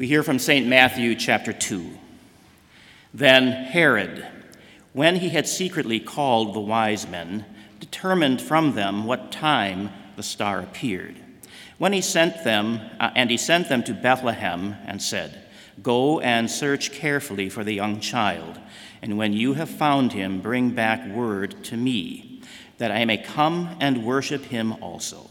We hear from St. Matthew chapter 2. Then Herod, when he had secretly called the wise men, determined from them what time the star appeared. When he sent them, uh, and he sent them to Bethlehem and said, Go and search carefully for the young child, and when you have found him, bring back word to me, that I may come and worship him also.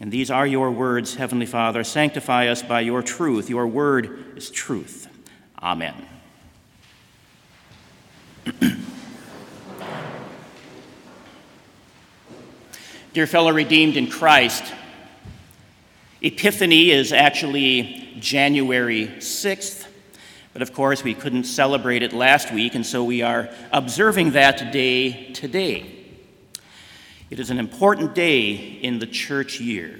And these are your words, Heavenly Father. Sanctify us by your truth. Your word is truth. Amen. Dear fellow redeemed in Christ, Epiphany is actually January 6th, but of course we couldn't celebrate it last week, and so we are observing that day today. It is an important day in the church year.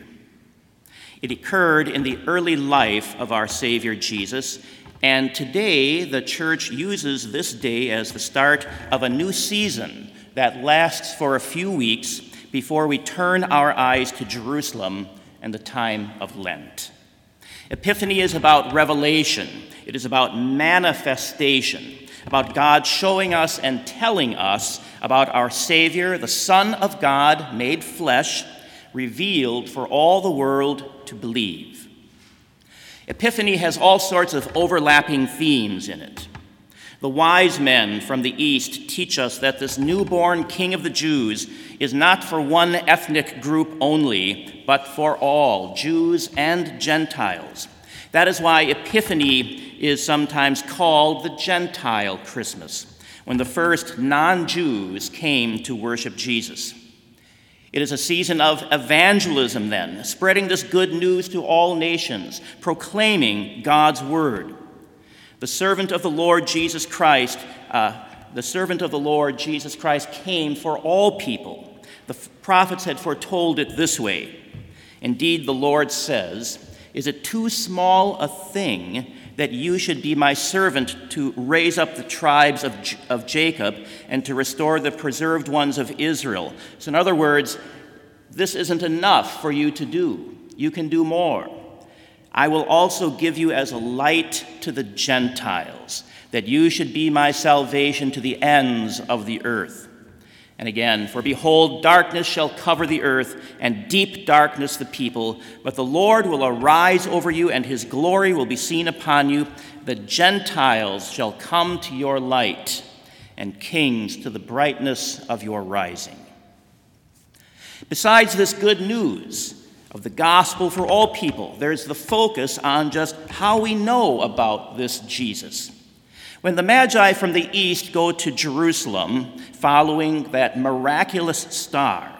It occurred in the early life of our Savior Jesus, and today the church uses this day as the start of a new season that lasts for a few weeks before we turn our eyes to Jerusalem and the time of Lent. Epiphany is about revelation, it is about manifestation about God showing us and telling us about our Savior, the Son of God, made flesh, revealed for all the world to believe. Epiphany has all sorts of overlapping themes in it. The wise men from the East teach us that this newborn King of the Jews is not for one ethnic group only, but for all, Jews and Gentiles. That is why Epiphany is sometimes called the Gentile Christmas, when the first non Jews came to worship Jesus. It is a season of evangelism, then, spreading this good news to all nations, proclaiming God's word. The servant of the Lord Jesus Christ, uh, the servant of the Lord Jesus Christ came for all people. The prophets had foretold it this way. Indeed, the Lord says, Is it too small a thing that you should be my servant to raise up the tribes of, J- of Jacob and to restore the preserved ones of Israel. So, in other words, this isn't enough for you to do. You can do more. I will also give you as a light to the Gentiles, that you should be my salvation to the ends of the earth. And again, for behold, darkness shall cover the earth, and deep darkness the people. But the Lord will arise over you, and his glory will be seen upon you. The Gentiles shall come to your light, and kings to the brightness of your rising. Besides this good news of the gospel for all people, there's the focus on just how we know about this Jesus. When the Magi from the east go to Jerusalem following that miraculous star,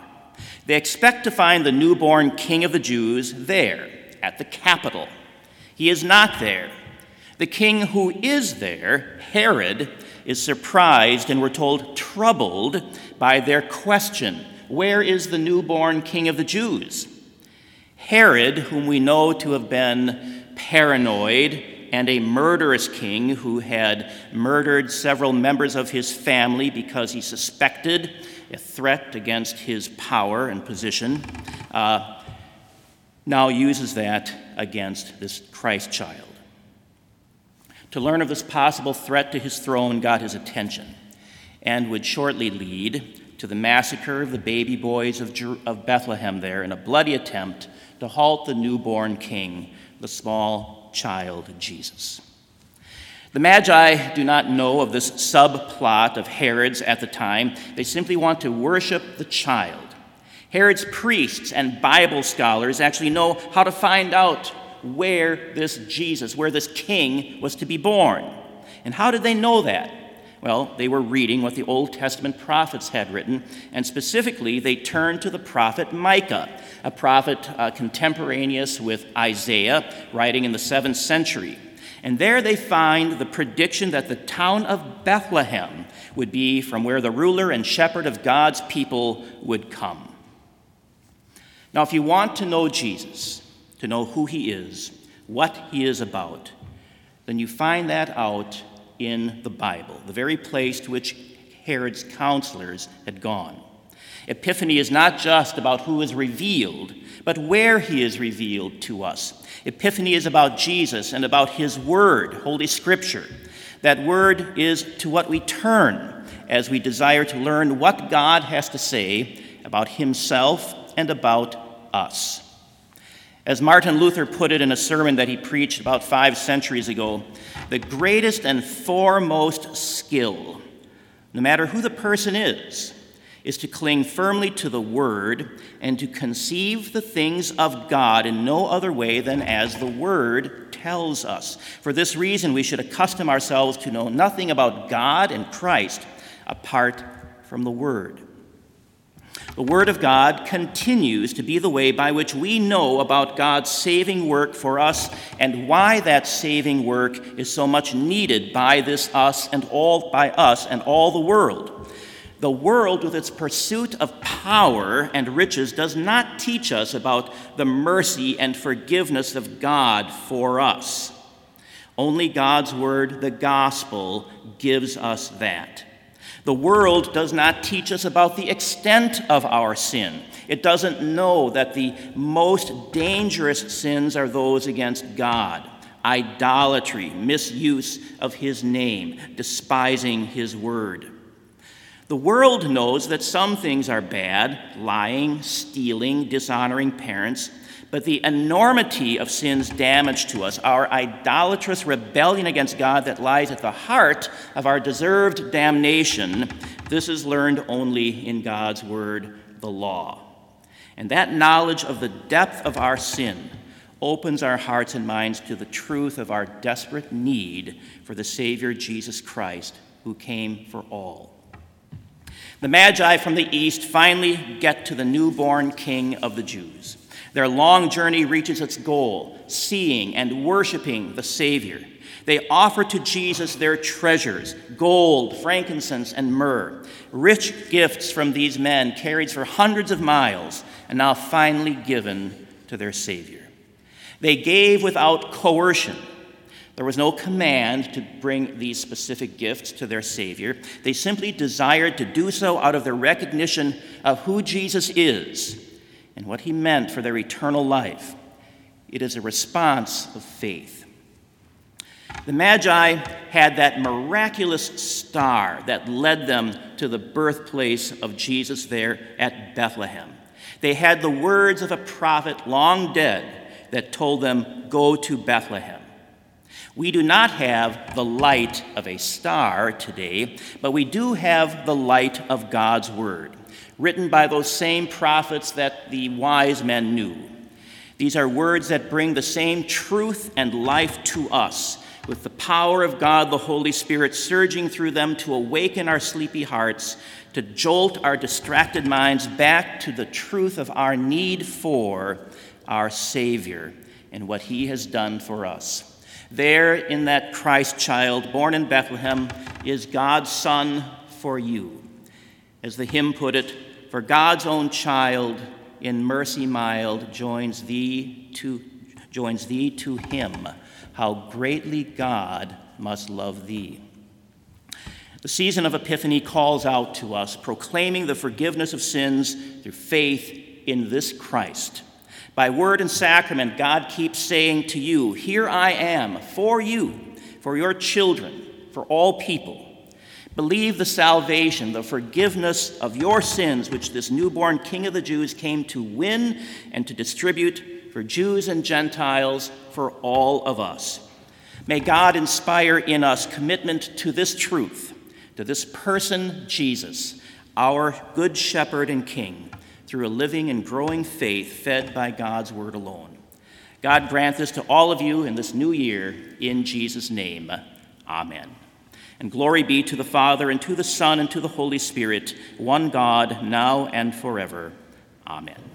they expect to find the newborn king of the Jews there at the capital. He is not there. The king who is there, Herod, is surprised and we're told troubled by their question Where is the newborn king of the Jews? Herod, whom we know to have been paranoid and a murderous king who had murdered several members of his family because he suspected a threat against his power and position, uh, now uses that against this Christ child. To learn of this possible threat to his throne got his attention and would shortly lead to the massacre of the baby boys of, Jer- of Bethlehem there in a bloody attempt to halt the newborn king, the small child Jesus. The Magi do not know of this subplot of Herod's at the time. They simply want to worship the child. Herod's priests and Bible scholars actually know how to find out where this Jesus, where this king was to be born. And how did they know that? Well, they were reading what the Old Testament prophets had written, and specifically, they turned to the prophet Micah, a prophet uh, contemporaneous with Isaiah, writing in the seventh century. And there they find the prediction that the town of Bethlehem would be from where the ruler and shepherd of God's people would come. Now, if you want to know Jesus, to know who he is, what he is about, then you find that out in the Bible, the very place to which Herod's counselors had gone. Epiphany is not just about who is revealed, but where he is revealed to us. Epiphany is about Jesus and about his word, Holy Scripture. That word is to what we turn as we desire to learn what God has to say about himself and about us. As Martin Luther put it in a sermon that he preached about five centuries ago, the greatest and foremost skill, no matter who the person is, is to cling firmly to the Word and to conceive the things of God in no other way than as the Word tells us. For this reason, we should accustom ourselves to know nothing about God and Christ apart from the Word. The Word of God continues to be the way by which we know about God's saving work for us and why that saving work is so much needed by this us and all by us and all the world. The world, with its pursuit of power and riches, does not teach us about the mercy and forgiveness of God for us. Only God's Word, the gospel, gives us that. The world does not teach us about the extent of our sin. It doesn't know that the most dangerous sins are those against God idolatry, misuse of His name, despising His word. The world knows that some things are bad lying, stealing, dishonoring parents, but the enormity of sin's damage to us, our idolatrous rebellion against God that lies at the heart of our deserved damnation, this is learned only in God's Word, the law. And that knowledge of the depth of our sin opens our hearts and minds to the truth of our desperate need for the Savior Jesus Christ, who came for all. The Magi from the east finally get to the newborn King of the Jews. Their long journey reaches its goal, seeing and worshiping the Savior. They offer to Jesus their treasures gold, frankincense, and myrrh. Rich gifts from these men carried for hundreds of miles and now finally given to their Savior. They gave without coercion. There was no command to bring these specific gifts to their Savior. They simply desired to do so out of their recognition of who Jesus is and what he meant for their eternal life. It is a response of faith. The Magi had that miraculous star that led them to the birthplace of Jesus there at Bethlehem. They had the words of a prophet long dead that told them, Go to Bethlehem. We do not have the light of a star today, but we do have the light of God's Word written by those same prophets that the wise men knew. These are words that bring the same truth and life to us, with the power of God the Holy Spirit surging through them to awaken our sleepy hearts, to jolt our distracted minds back to the truth of our need for our Savior and what He has done for us. There, in that Christ child born in Bethlehem, is God's Son for you. As the hymn put it, for God's own child in mercy mild joins thee to, joins thee to him. How greatly God must love thee. The season of Epiphany calls out to us, proclaiming the forgiveness of sins through faith in this Christ. By word and sacrament, God keeps saying to you, Here I am for you, for your children, for all people. Believe the salvation, the forgiveness of your sins, which this newborn King of the Jews came to win and to distribute for Jews and Gentiles, for all of us. May God inspire in us commitment to this truth, to this person, Jesus, our good shepherd and king, through a living and growing faith fed by God's word alone. God grant this to all of you in this new year, in Jesus' name. Amen. And glory be to the Father, and to the Son, and to the Holy Spirit, one God, now and forever. Amen.